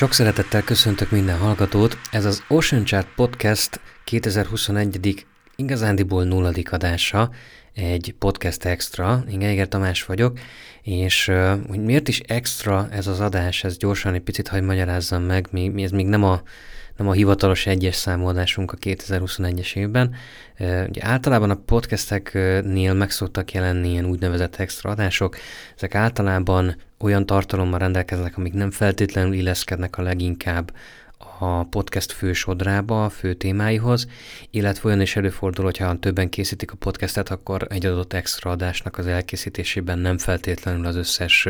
Sok szeretettel köszöntök minden hallgatót. Ez az Ocean Chart Podcast 2021. igazándiból nulladik adása, egy podcast extra. Én Geiger Tamás vagyok, és hogy miért is extra ez az adás, ez gyorsan egy picit hagy magyarázzam meg, mi, ez még nem a nem a hivatalos egyes számoldásunk a 2021-es évben. Ugye általában a podcasteknél meg szoktak jelenni ilyen úgynevezett extra adások. Ezek általában olyan tartalommal rendelkeznek, amik nem feltétlenül illeszkednek a leginkább a podcast fő sodrába, a fő témáihoz, illetve olyan is előfordul, hogyha többen készítik a podcastet, akkor egy adott extra adásnak az elkészítésében nem feltétlenül az összes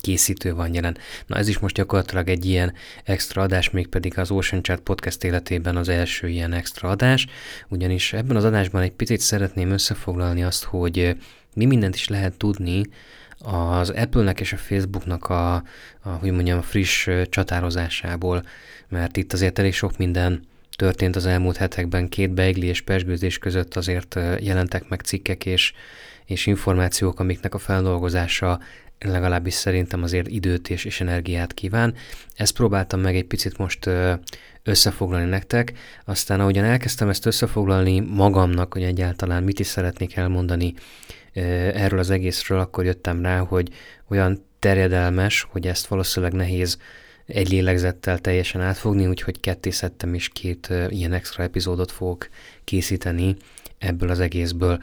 készítő van jelen. Na ez is most gyakorlatilag egy ilyen extra adás, mégpedig az Ocean Chat podcast életében az első ilyen extra adás, ugyanis ebben az adásban egy picit szeretném összefoglalni azt, hogy mi mindent is lehet tudni az Apple-nek és a Facebooknak a, a, hogy mondjam, a friss csatározásából, mert itt azért elég sok minden történt az elmúlt hetekben, két beigli és pesgőzés között azért jelentek meg cikkek és, és információk, amiknek a feldolgozása legalábbis szerintem azért időt és, és energiát kíván. Ezt próbáltam meg egy picit most összefoglalni nektek, aztán ahogyan elkezdtem ezt összefoglalni magamnak, hogy egyáltalán mit is szeretnék elmondani erről az egészről, akkor jöttem rá, hogy olyan terjedelmes, hogy ezt valószínűleg nehéz egy lélegzettel teljesen átfogni, úgyhogy ketté szedtem is két ilyen extra epizódot fogok készíteni ebből az egészből.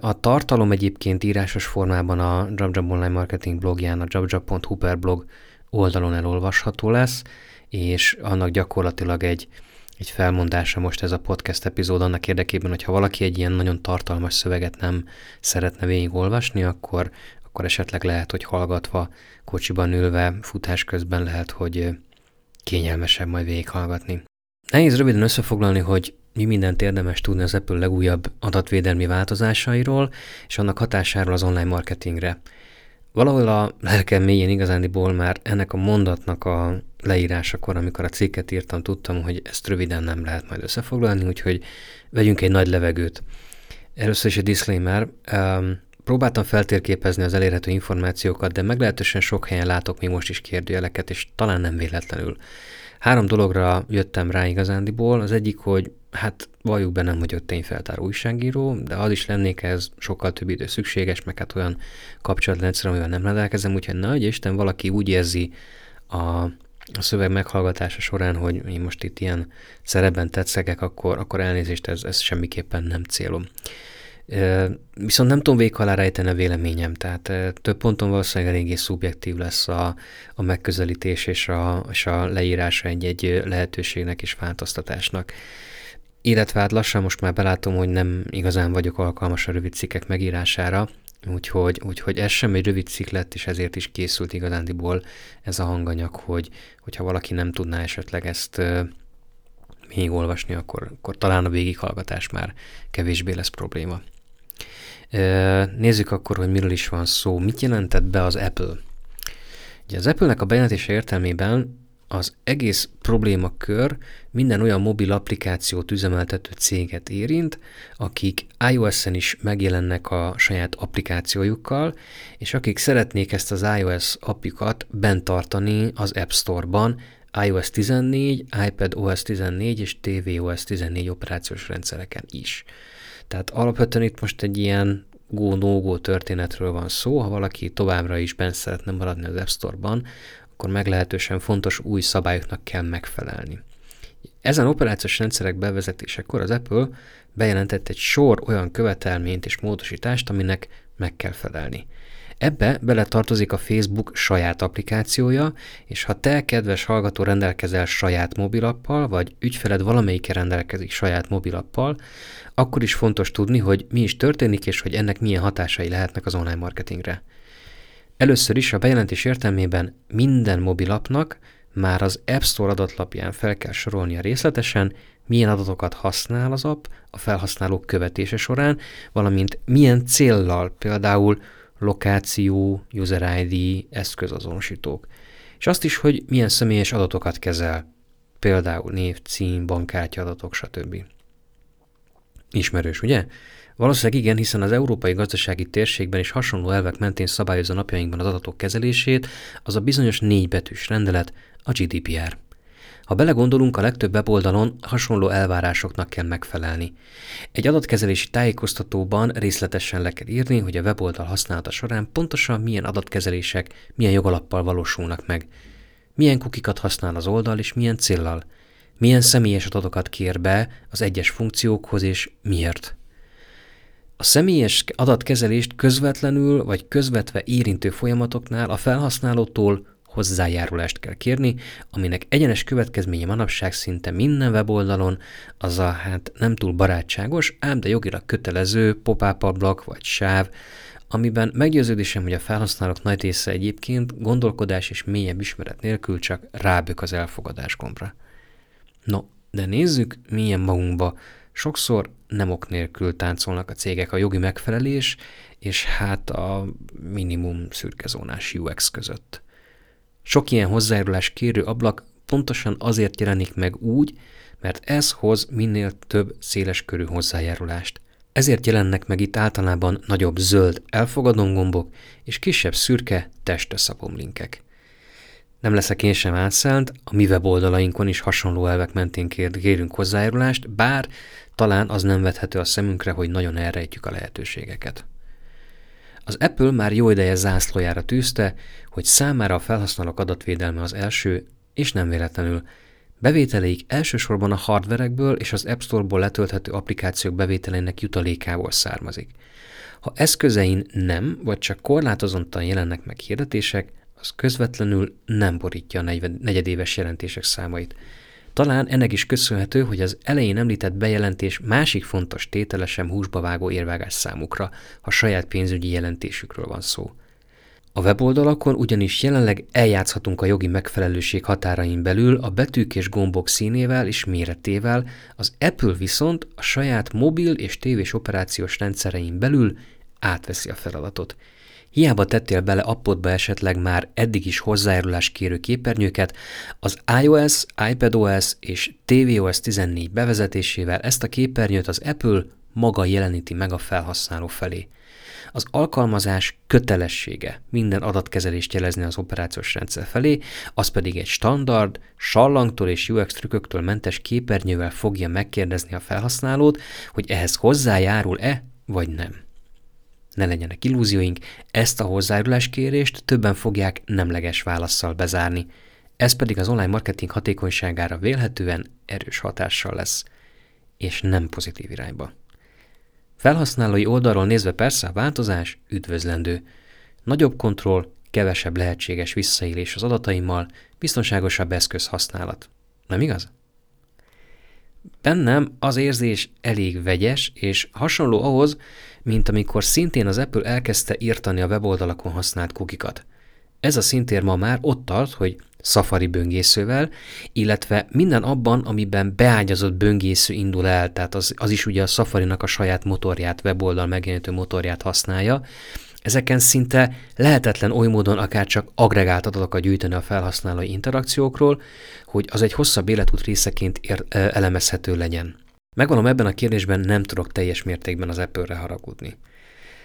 A tartalom egyébként írásos formában a JobJob Online Marketing blogján, a jobjob.hu per blog oldalon elolvasható lesz, és annak gyakorlatilag egy, egy felmondása most ez a podcast epizód annak érdekében, hogyha valaki egy ilyen nagyon tartalmas szöveget nem szeretne végigolvasni, akkor, akkor esetleg lehet, hogy hallgatva, kocsiban ülve, futás közben lehet, hogy kényelmesebb majd végighallgatni. Nehéz röviden összefoglalni, hogy mi mindent érdemes tudni az Apple legújabb adatvédelmi változásairól és annak hatásáról az online marketingre. Valahol a lelkem mélyén igazándiból már ennek a mondatnak a leírásakor, amikor a cikket írtam, tudtam, hogy ezt röviden nem lehet majd összefoglalni, úgyhogy vegyünk egy nagy levegőt. Először is egy disclaimer. Um, próbáltam feltérképezni az elérhető információkat, de meglehetősen sok helyen látok még most is kérdőjeleket, és talán nem véletlenül. Három dologra jöttem rá igazándiból. Az egyik, hogy hát valljuk be nem vagyok tényfeltáró újságíró, de az is lennék ez sokkal több idő szükséges, meg hát olyan kapcsolatrendszer, amivel nem rendelkezem, úgyhogy nagy Isten valaki úgy érzi a, a szöveg meghallgatása során, hogy én most itt ilyen szerepben tetszegek, akkor, akkor elnézést, ez, ez semmiképpen nem célom. Viszont nem tudom végig alá rejteni a véleményem, tehát több ponton valószínűleg eléggé szubjektív lesz a, a megközelítés és a, és a leírása egy-egy lehetőségnek és változtatásnak. Illetve hát lassan most már belátom, hogy nem igazán vagyok alkalmas a rövid cikkek megírására, úgyhogy, úgyhogy ez sem egy rövid cikk lett, és ezért is készült igazándiból ez a hanganyag, hogy, hogyha valaki nem tudná esetleg ezt még olvasni, akkor, akkor talán a végighallgatás már kevésbé lesz probléma. Nézzük akkor, hogy miről is van szó. Mit jelentett be az Apple? Ugye az Apple-nek a bejelentése értelmében az egész problémakör minden olyan mobil applikációt üzemeltető céget érint, akik iOS-en is megjelennek a saját applikációjukkal, és akik szeretnék ezt az iOS apjukat bent tartani az App Store-ban, iOS 14, iPad OS 14 és tvOS 14 operációs rendszereken is. Tehát alapvetően itt most egy ilyen go no történetről van szó, ha valaki továbbra is bent szeretne maradni az App Store-ban, akkor meglehetősen fontos új szabályoknak kell megfelelni. Ezen operációs rendszerek bevezetésekor az Apple bejelentett egy sor olyan követelményt és módosítást, aminek meg kell felelni. Ebbe bele tartozik a Facebook saját applikációja, és ha te, kedves hallgató, rendelkezel saját mobilappal, vagy ügyfeled valamelyike rendelkezik saját mobilappal, akkor is fontos tudni, hogy mi is történik, és hogy ennek milyen hatásai lehetnek az online marketingre. Először is a bejelentés értelmében minden mobilapnak már az App Store adatlapján fel kell sorolnia részletesen, milyen adatokat használ az app a felhasználók követése során, valamint milyen céllal, például lokáció, user ID, eszközazonosítók. És azt is, hogy milyen személyes adatokat kezel, például név, cím, bankkártya adatok, stb. Ismerős, ugye? Valószínűleg igen, hiszen az európai gazdasági térségben is hasonló elvek mentén szabályozza napjainkban az adatok kezelését, az a bizonyos négybetűs rendelet, a GDPR. Ha belegondolunk, a legtöbb weboldalon hasonló elvárásoknak kell megfelelni. Egy adatkezelési tájékoztatóban részletesen le kell írni, hogy a weboldal használata során pontosan milyen adatkezelések, milyen jogalappal valósulnak meg. Milyen kukikat használ az oldal és milyen céllal. Milyen személyes adatokat kér be az egyes funkciókhoz és miért. A személyes adatkezelést közvetlenül vagy közvetve érintő folyamatoknál a felhasználótól hozzájárulást kell kérni, aminek egyenes következménye manapság szinte minden weboldalon, az a hát nem túl barátságos, ám de jogilag kötelező pop-up ablak vagy sáv, amiben meggyőződésem, hogy a felhasználók nagy része egyébként gondolkodás és mélyebb ismeret nélkül csak rábök az elfogadás gombra. No, de nézzük milyen magunkba. Sokszor nem ok nélkül táncolnak a cégek a jogi megfelelés és hát a minimum szürkezónás UX között. Sok ilyen hozzájárulás kérő ablak pontosan azért jelenik meg úgy, mert ez hoz minél több széles körű hozzájárulást. Ezért jelennek meg itt általában nagyobb zöld elfogadom gombok és kisebb szürke testre linkek. Nem leszek én sem átszánt, a mi weboldalainkon is hasonló elvek mentén kérünk hozzájárulást, bár talán az nem vethető a szemünkre, hogy nagyon elrejtjük a lehetőségeket. Az Apple már jó ideje zászlójára tűzte, hogy számára a felhasználók adatvédelme az első, és nem véletlenül. Bevételeik elsősorban a hardverekből és az App Store-ból letölthető applikációk bevételeinek jutalékából származik. Ha eszközein nem, vagy csak korlátozottan jelennek meg hirdetések, az közvetlenül nem borítja a negyedéves jelentések számait. Talán ennek is köszönhető, hogy az elején említett bejelentés másik fontos tétele sem húsba vágó érvágás számukra, ha saját pénzügyi jelentésükről van szó. A weboldalakon ugyanis jelenleg eljátszhatunk a jogi megfelelőség határain belül a betűk és gombok színével és méretével, az Apple viszont a saját mobil és tévés operációs rendszerein belül átveszi a feladatot. Hiába tettél bele appodba esetleg már eddig is hozzájárulás kérő képernyőket, az iOS, iPadOS és tvOS 14 bevezetésével ezt a képernyőt az Apple maga jeleníti meg a felhasználó felé. Az alkalmazás kötelessége minden adatkezelést jelezni az operációs rendszer felé, az pedig egy standard, sallangtól és UX trükköktől mentes képernyővel fogja megkérdezni a felhasználót, hogy ehhez hozzájárul-e vagy nem. Ne legyenek illúzióink, ezt a hozzájáruláskérést többen fogják nemleges válaszsal bezárni. Ez pedig az online marketing hatékonyságára vélhetően erős hatással lesz, és nem pozitív irányba. Felhasználói oldalról nézve persze a változás üdvözlendő. Nagyobb kontroll, kevesebb lehetséges visszaélés az adataimmal, biztonságosabb eszközhasználat. Nem igaz? Bennem az érzés elég vegyes, és hasonló ahhoz, mint amikor szintén az Apple elkezdte írtani a weboldalakon használt kukikat. Ez a szintér ma már ott tart, hogy Safari böngészővel, illetve minden abban, amiben beágyazott böngésző indul el, tehát az, az is ugye a Safari-nak a saját motorját, weboldal megjelenítő motorját használja, Ezeken szinte lehetetlen oly módon akár csak agregált adatokat gyűjteni a felhasználói interakciókról, hogy az egy hosszabb életút részeként ér, elemezhető legyen. Megvalom ebben a kérdésben nem tudok teljes mértékben az Apple-re haragudni.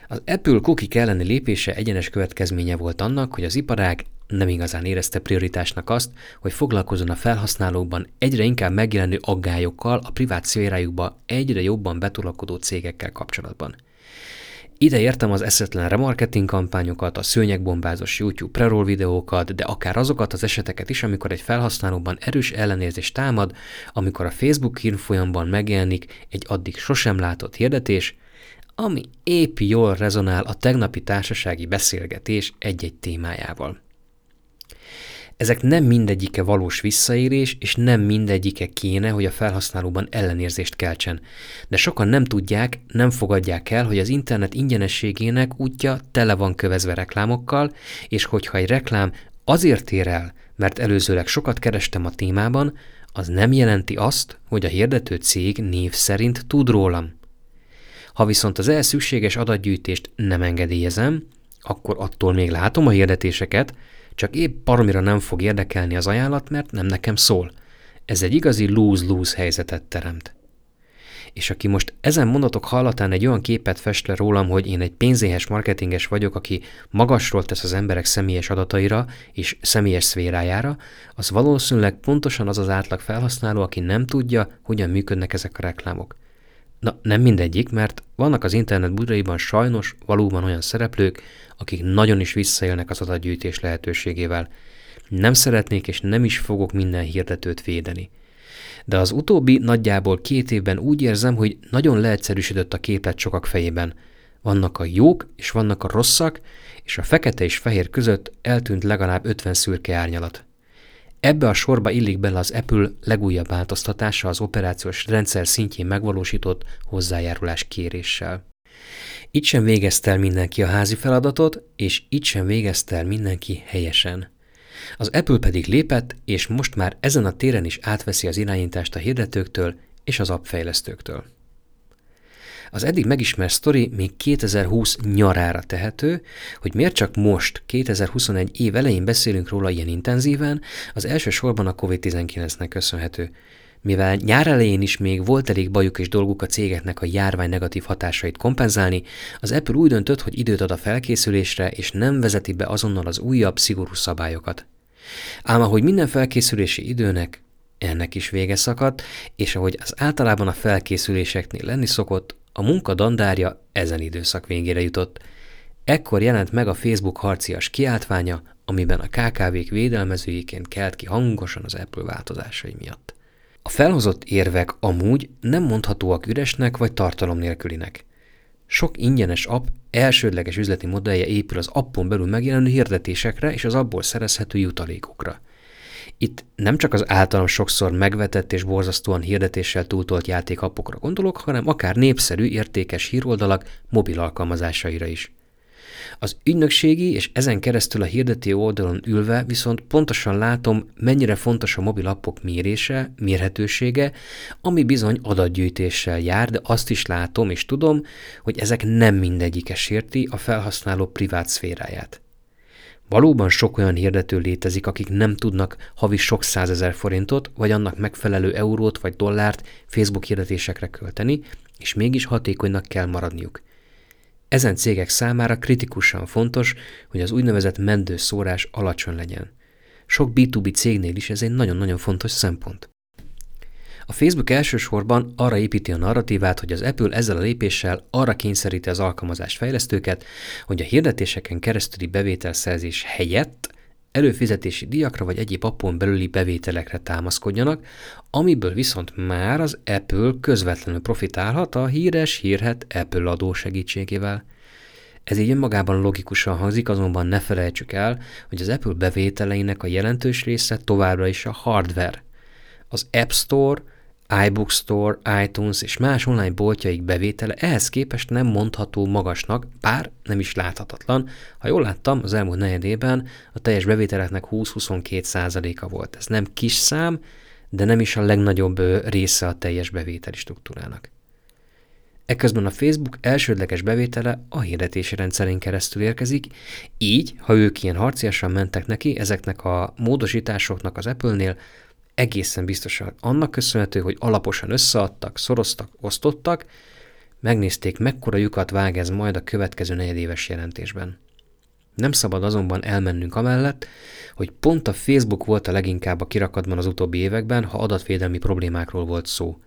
Az Apple cookie elleni lépése egyenes következménye volt annak, hogy az iparág nem igazán érezte prioritásnak azt, hogy foglalkozzon a felhasználókban egyre inkább megjelenő aggályokkal a privát szférájukba egyre jobban betolakodó cégekkel kapcsolatban. Ide értem az eszetlen remarketing kampányokat, a szőnyegbombázos YouTube preroll videókat, de akár azokat az eseteket is, amikor egy felhasználóban erős ellenérzés támad, amikor a Facebook hírfolyamban megjelenik egy addig sosem látott hirdetés, ami épp jól rezonál a tegnapi társasági beszélgetés egy-egy témájával. Ezek nem mindegyike valós visszaérés, és nem mindegyike kéne, hogy a felhasználóban ellenérzést keltsen. De sokan nem tudják, nem fogadják el, hogy az internet ingyenességének útja tele van kövezve reklámokkal, és hogyha egy reklám azért ér el, mert előzőleg sokat kerestem a témában, az nem jelenti azt, hogy a hirdető cég név szerint tud rólam. Ha viszont az ehhez szükséges adatgyűjtést nem engedélyezem, akkor attól még látom a hirdetéseket, csak épp baromira nem fog érdekelni az ajánlat, mert nem nekem szól. Ez egy igazi lose-lose helyzetet teremt. és aki most ezen mondatok hallatán egy olyan képet fest le rólam, hogy én egy pénzéhes marketinges vagyok, aki magasról tesz az emberek személyes adataira és személyes szférájára, az valószínűleg pontosan az az átlag felhasználó, aki nem tudja, hogyan működnek ezek a reklámok. Na, nem mindegyik, mert vannak az internet budraiban sajnos valóban olyan szereplők, akik nagyon is visszaélnek az adatgyűjtés lehetőségével. Nem szeretnék és nem is fogok minden hirdetőt védeni. De az utóbbi nagyjából két évben úgy érzem, hogy nagyon leegyszerűsödött a képlet sokak fejében. Vannak a jók és vannak a rosszak, és a fekete és fehér között eltűnt legalább 50 szürke árnyalat. Ebbe a sorba illik bele az Apple legújabb változtatása az operációs rendszer szintjén megvalósított hozzájárulás kéréssel. Itt sem végezte el mindenki a házi feladatot, és itt sem végezte el mindenki helyesen. Az Apple pedig lépett, és most már ezen a téren is átveszi az irányítást a hirdetőktől és az appfejlesztőktől. Az eddig megismert sztori még 2020 nyarára tehető, hogy miért csak most, 2021 év elején beszélünk róla ilyen intenzíven, az elsősorban a COVID-19-nek köszönhető. Mivel nyár elején is még volt elég bajuk és dolguk a cégeknek a járvány negatív hatásait kompenzálni, az Apple úgy döntött, hogy időt ad a felkészülésre, és nem vezeti be azonnal az újabb, szigorú szabályokat. Ám ahogy minden felkészülési időnek, ennek is vége szakadt, és ahogy az általában a felkészüléseknél lenni szokott, a munka dandárja ezen időszak végére jutott. Ekkor jelent meg a Facebook harcias kiáltványa, amiben a KKV-k védelmezőiként kelt ki hangosan az Apple változásai miatt. A felhozott érvek amúgy nem mondhatóak üresnek vagy tartalom nélkülinek. Sok ingyenes app elsődleges üzleti modellje épül az appon belül megjelenő hirdetésekre és az abból szerezhető jutalékokra. Itt nem csak az általam sokszor megvetett és borzasztóan hirdetéssel túltolt játékappokra gondolok, hanem akár népszerű, értékes híroldalak mobil alkalmazásaira is. Az ügynökségi és ezen keresztül a hirdető oldalon ülve viszont pontosan látom, mennyire fontos a mobil appok mérése, mérhetősége, ami bizony adatgyűjtéssel jár, de azt is látom és tudom, hogy ezek nem mindegyike sérti a felhasználó privát szféráját. Valóban sok olyan hirdető létezik, akik nem tudnak havi sok százezer forintot, vagy annak megfelelő eurót vagy dollárt Facebook hirdetésekre költeni, és mégis hatékonynak kell maradniuk. Ezen cégek számára kritikusan fontos, hogy az úgynevezett mendőszórás alacsony legyen. Sok B2B cégnél is ez egy nagyon-nagyon fontos szempont. A Facebook elsősorban arra építi a narratívát, hogy az Apple ezzel a lépéssel arra kényszeríti az alkalmazás fejlesztőket, hogy a hirdetéseken keresztüli bevételszerzés helyett előfizetési díjakra vagy egyéb appon belüli bevételekre támaszkodjanak, amiből viszont már az Apple közvetlenül profitálhat a híres hírhet Apple adó segítségével. Ez így önmagában logikusan hangzik, azonban ne felejtsük el, hogy az Apple bevételeinek a jelentős része továbbra is a hardware. Az App Store, iBook Store, iTunes és más online boltjaik bevétele ehhez képest nem mondható magasnak, bár nem is láthatatlan. Ha jól láttam, az elmúlt negyedében a teljes bevételeknek 20-22 százaléka volt. Ez nem kis szám, de nem is a legnagyobb része a teljes bevételi struktúrának. Ekközben a Facebook elsődleges bevétele a hirdetési rendszerén keresztül érkezik, így, ha ők ilyen harciasan mentek neki ezeknek a módosításoknak az Apple-nél, egészen biztosan annak köszönhető, hogy alaposan összeadtak, szoroztak, osztottak, megnézték, mekkora lyukat vág ez majd a következő negyedéves jelentésben. Nem szabad azonban elmennünk amellett, hogy pont a Facebook volt a leginkább a kirakatban az utóbbi években, ha adatvédelmi problémákról volt szó.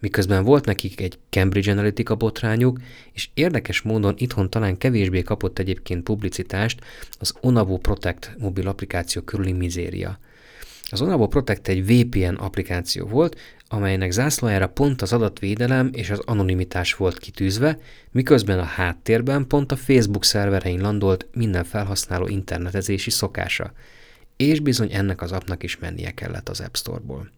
Miközben volt nekik egy Cambridge Analytica botrányuk, és érdekes módon itthon talán kevésbé kapott egyébként publicitást az Onavo Protect mobil applikáció körüli mizéria – az Onavo Protect egy VPN applikáció volt, amelynek zászlójára pont az adatvédelem és az anonimitás volt kitűzve, miközben a háttérben pont a Facebook szerverein landolt minden felhasználó internetezési szokása. És bizony ennek az appnak is mennie kellett az App Store-ból.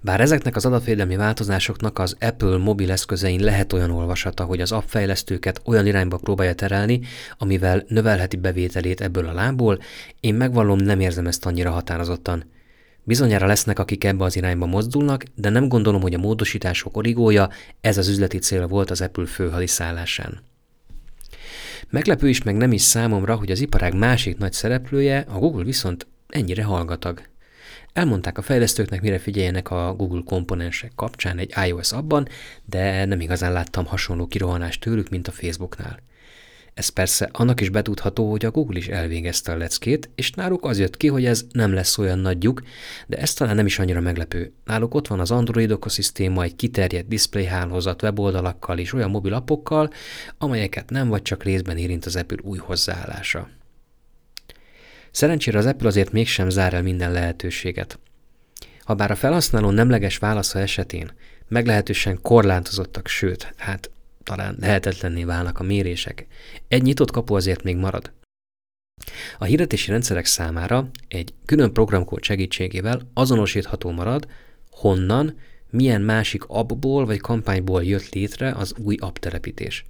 Bár ezeknek az adatvédelmi változásoknak az Apple mobil eszközein lehet olyan olvasata, hogy az appfejlesztőket olyan irányba próbálja terelni, amivel növelheti bevételét ebből a lából, én megvallom nem érzem ezt annyira határozottan. Bizonyára lesznek, akik ebbe az irányba mozdulnak, de nem gondolom, hogy a módosítások origója ez az üzleti cél volt az Apple főhadiszállásán. Meglepő is meg nem is számomra, hogy az iparág másik nagy szereplője, a Google viszont ennyire hallgatag. Elmondták a fejlesztőknek, mire figyeljenek a Google komponensek kapcsán egy iOS abban, de nem igazán láttam hasonló kirohanást tőlük, mint a Facebooknál. Ez persze annak is betudható, hogy a Google is elvégezte a leckét, és náluk az jött ki, hogy ez nem lesz olyan nagyjuk, de ez talán nem is annyira meglepő. Náluk ott van az Android ökoszisztéma, egy kiterjedt display hálózat weboldalakkal és olyan mobilapokkal, amelyeket nem vagy csak részben érint az Apple új hozzáállása. Szerencsére az Apple azért mégsem zár el minden lehetőséget. Habár a felhasználó nemleges válasza esetén meglehetősen korlátozottak, sőt, hát talán lehetetlenné válnak a mérések, egy nyitott kapu azért még marad. A hirdetési rendszerek számára egy külön programkód segítségével azonosítható marad, honnan, milyen másik appból vagy kampányból jött létre az új app telepítés.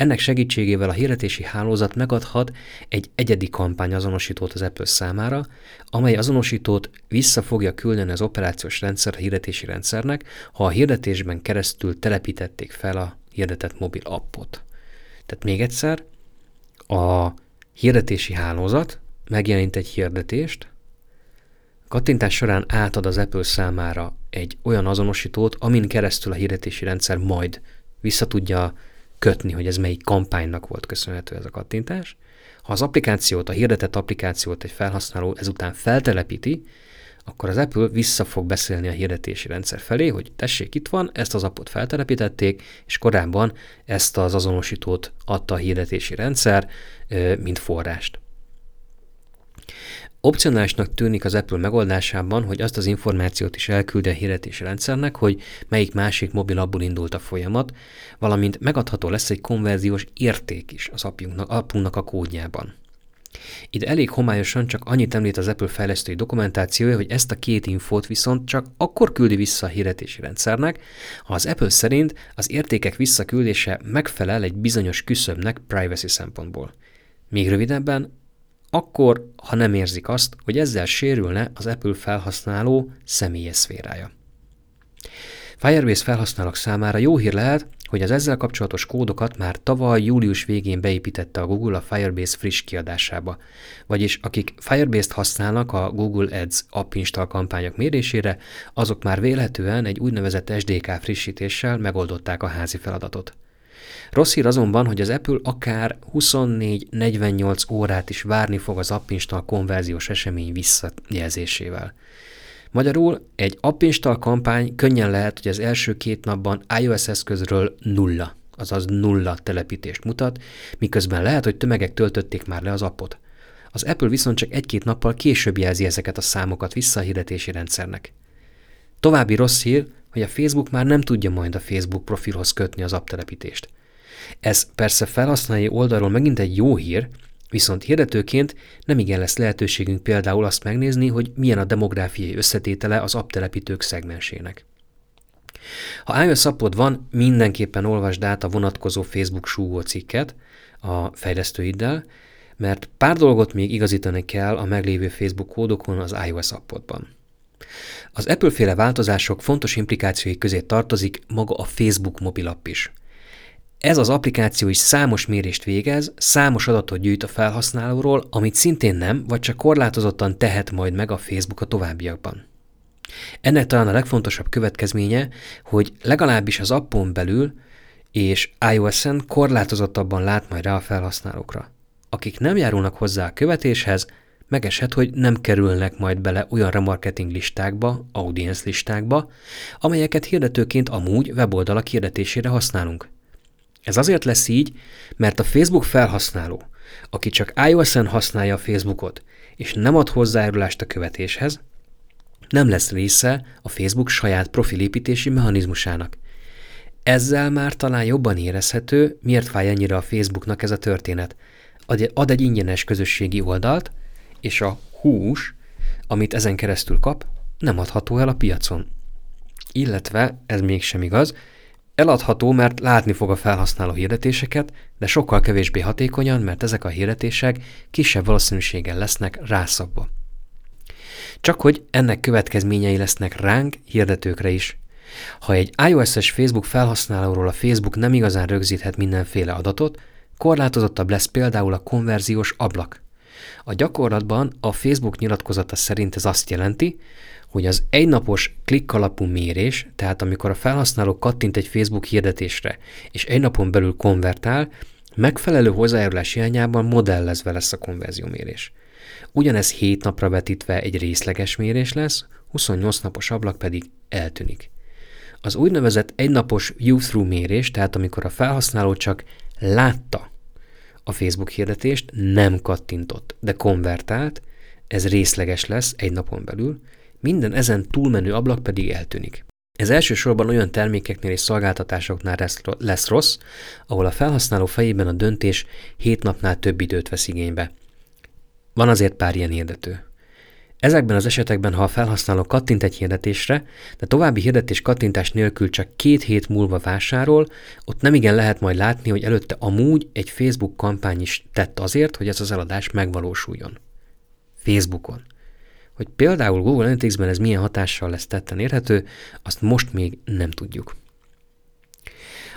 Ennek segítségével a hirdetési hálózat megadhat egy egyedi kampány azonosítót az Apple számára, amely azonosítót vissza fogja küldeni az operációs rendszer a hirdetési rendszernek, ha a hirdetésben keresztül telepítették fel a hirdetett mobil appot. Tehát még egyszer, a hirdetési hálózat megjelent egy hirdetést, kattintás során átad az Apple számára egy olyan azonosítót, amin keresztül a hirdetési rendszer majd vissza tudja kötni, hogy ez melyik kampánynak volt köszönhető ez a kattintás. Ha az applikációt, a hirdetett applikációt egy felhasználó ezután feltelepíti, akkor az Apple vissza fog beszélni a hirdetési rendszer felé, hogy tessék, itt van, ezt az appot feltelepítették, és korábban ezt az azonosítót adta a hirdetési rendszer, mint forrást. Opcionálisnak tűnik az Apple megoldásában, hogy azt az információt is elküldi a hirdetési rendszernek, hogy melyik másik mobil abból indult a folyamat, valamint megadható lesz egy konverziós érték is az appunknak a kódjában. Ide elég homályosan csak annyit említ az Apple fejlesztői dokumentációja, hogy ezt a két infót viszont csak akkor küldi vissza a hirdetési rendszernek, ha az Apple szerint az értékek visszaküldése megfelel egy bizonyos küszöbnek privacy szempontból. Még rövidebben, akkor, ha nem érzik azt, hogy ezzel sérülne az Apple felhasználó személyes szférája. Firebase felhasználók számára jó hír lehet, hogy az ezzel kapcsolatos kódokat már tavaly július végén beépítette a Google a Firebase friss kiadásába. Vagyis akik Firebase-t használnak a Google Ads app install kampányok mérésére, azok már vélhetően egy úgynevezett SDK frissítéssel megoldották a házi feladatot. Rossz hír azonban, hogy az Apple akár 24-48 órát is várni fog az app install konverziós esemény visszajelzésével. Magyarul egy app install kampány könnyen lehet, hogy az első két napban iOS eszközről nulla, azaz nulla telepítést mutat, miközben lehet, hogy tömegek töltötték már le az appot. Az Apple viszont csak egy-két nappal később jelzi ezeket a számokat vissza a rendszernek. További rossz hír, hogy a Facebook már nem tudja majd a Facebook profilhoz kötni az app telepítést. Ez persze felhasználói oldalról megint egy jó hír, Viszont hirdetőként nem igen lesz lehetőségünk például azt megnézni, hogy milyen a demográfiai összetétele az apptelepítők szegmensének. Ha iOS appod van, mindenképpen olvasd át a vonatkozó Facebook súgó cikket a fejlesztőiddel, mert pár dolgot még igazítani kell a meglévő Facebook kódokon az iOS appodban. Az Apple-féle változások fontos implikációi közé tartozik maga a Facebook mobilapp is – ez az applikáció is számos mérést végez, számos adatot gyűjt a felhasználóról, amit szintén nem, vagy csak korlátozottan tehet majd meg a Facebook a továbbiakban. Ennek talán a legfontosabb következménye, hogy legalábbis az appon belül és iOS-en korlátozottabban lát majd rá a felhasználókra. Akik nem járulnak hozzá a követéshez, megeshet, hogy nem kerülnek majd bele olyan remarketing listákba, audience listákba, amelyeket hirdetőként amúgy weboldalak hirdetésére használunk. Ez azért lesz így, mert a Facebook felhasználó, aki csak iOS-en használja a Facebookot, és nem ad hozzájárulást a követéshez, nem lesz része a Facebook saját profilépítési mechanizmusának. Ezzel már talán jobban érezhető, miért fáj ennyire a Facebooknak ez a történet. Ad egy ingyenes közösségi oldalt, és a hús, amit ezen keresztül kap, nem adható el a piacon. Illetve, ez mégsem igaz, Eladható, mert látni fog a felhasználó hirdetéseket, de sokkal kevésbé hatékonyan, mert ezek a hirdetések kisebb valószínűséggel lesznek rászabva. Csak hogy ennek következményei lesznek ránk, hirdetőkre is. Ha egy iOS-es Facebook felhasználóról a Facebook nem igazán rögzíthet mindenféle adatot, korlátozottabb lesz például a konverziós ablak. A gyakorlatban a Facebook nyilatkozata szerint ez azt jelenti, hogy az egynapos klikkalapú mérés, tehát amikor a felhasználó kattint egy Facebook hirdetésre, és egy napon belül konvertál, megfelelő hozzájárulás hiányában modellezve lesz a konverziómérés. Ugyanez 7 napra vetítve egy részleges mérés lesz, 28 napos ablak pedig eltűnik. Az úgynevezett egynapos view-through mérés, tehát amikor a felhasználó csak látta a Facebook hirdetést, nem kattintott, de konvertált, ez részleges lesz egy napon belül, minden ezen túlmenő ablak pedig eltűnik. Ez elsősorban olyan termékeknél és szolgáltatásoknál lesz rossz, ahol a felhasználó fejében a döntés 7 napnál több időt vesz igénybe. Van azért pár ilyen hirdető. Ezekben az esetekben, ha a felhasználó kattint egy hirdetésre, de további hirdetés kattintás nélkül csak két hét múlva vásárol, ott nem igen lehet majd látni, hogy előtte amúgy egy Facebook kampány is tett azért, hogy ez az eladás megvalósuljon. Facebookon. Hogy például Google Analytics-ben ez milyen hatással lesz tetten érhető, azt most még nem tudjuk.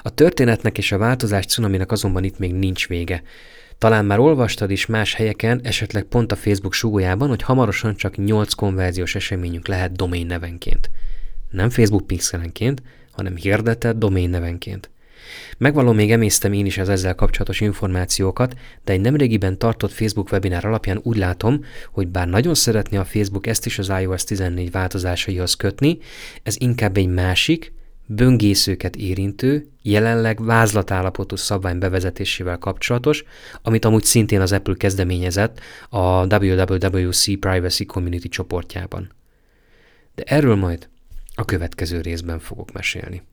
A történetnek és a változás cunaminak azonban itt még nincs vége. Talán már olvastad is más helyeken, esetleg pont a Facebook súgójában, hogy hamarosan csak 8 konverziós eseményünk lehet domain nevenként. Nem Facebook pixelenként, hanem hirdetett domain nevenként. Megvaló még emésztem én is az ezzel kapcsolatos információkat, de egy nemrégiben tartott Facebook webinár alapján úgy látom, hogy bár nagyon szeretné a Facebook ezt is az iOS 14 változásaihoz kötni, ez inkább egy másik, böngészőket érintő, jelenleg vázlatállapotú szabvány bevezetésével kapcsolatos, amit amúgy szintén az Apple kezdeményezett a WWWC Privacy Community csoportjában. De erről majd a következő részben fogok mesélni.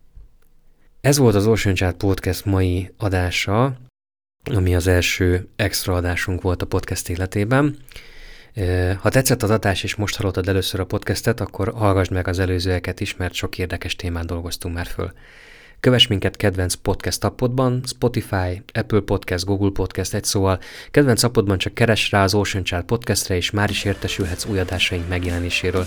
Ez volt az Ocean Chat Podcast mai adása, ami az első extra adásunk volt a podcast életében. Ha tetszett az adás, és most hallottad először a podcastet, akkor hallgassd meg az előzőeket is, mert sok érdekes témát dolgoztunk már föl. Kövess minket kedvenc podcast appodban, Spotify, Apple Podcast, Google Podcast, egy szóval. Kedvenc appodban csak keres rá az Ocean Child podcastre, és már is értesülhetsz új adásaink megjelenéséről.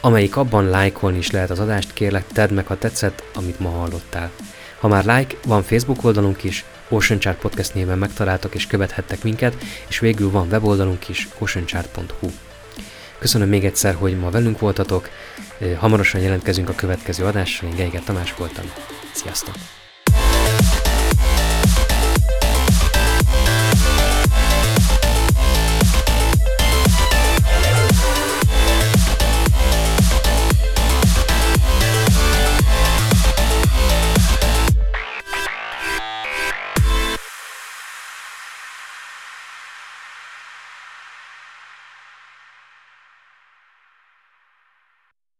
Amelyik abban lájkolni is lehet az adást, kérlek tedd meg, ha tetszett, amit ma hallottál. Ha már like, van Facebook oldalunk is, Ocean Chart Podcast néven megtaláltak és követhettek minket, és végül van weboldalunk is, oceanchart.hu. Köszönöm még egyszer, hogy ma velünk voltatok, hamarosan jelentkezünk a következő adással, én Geiger Tamás voltam. Sziasztok!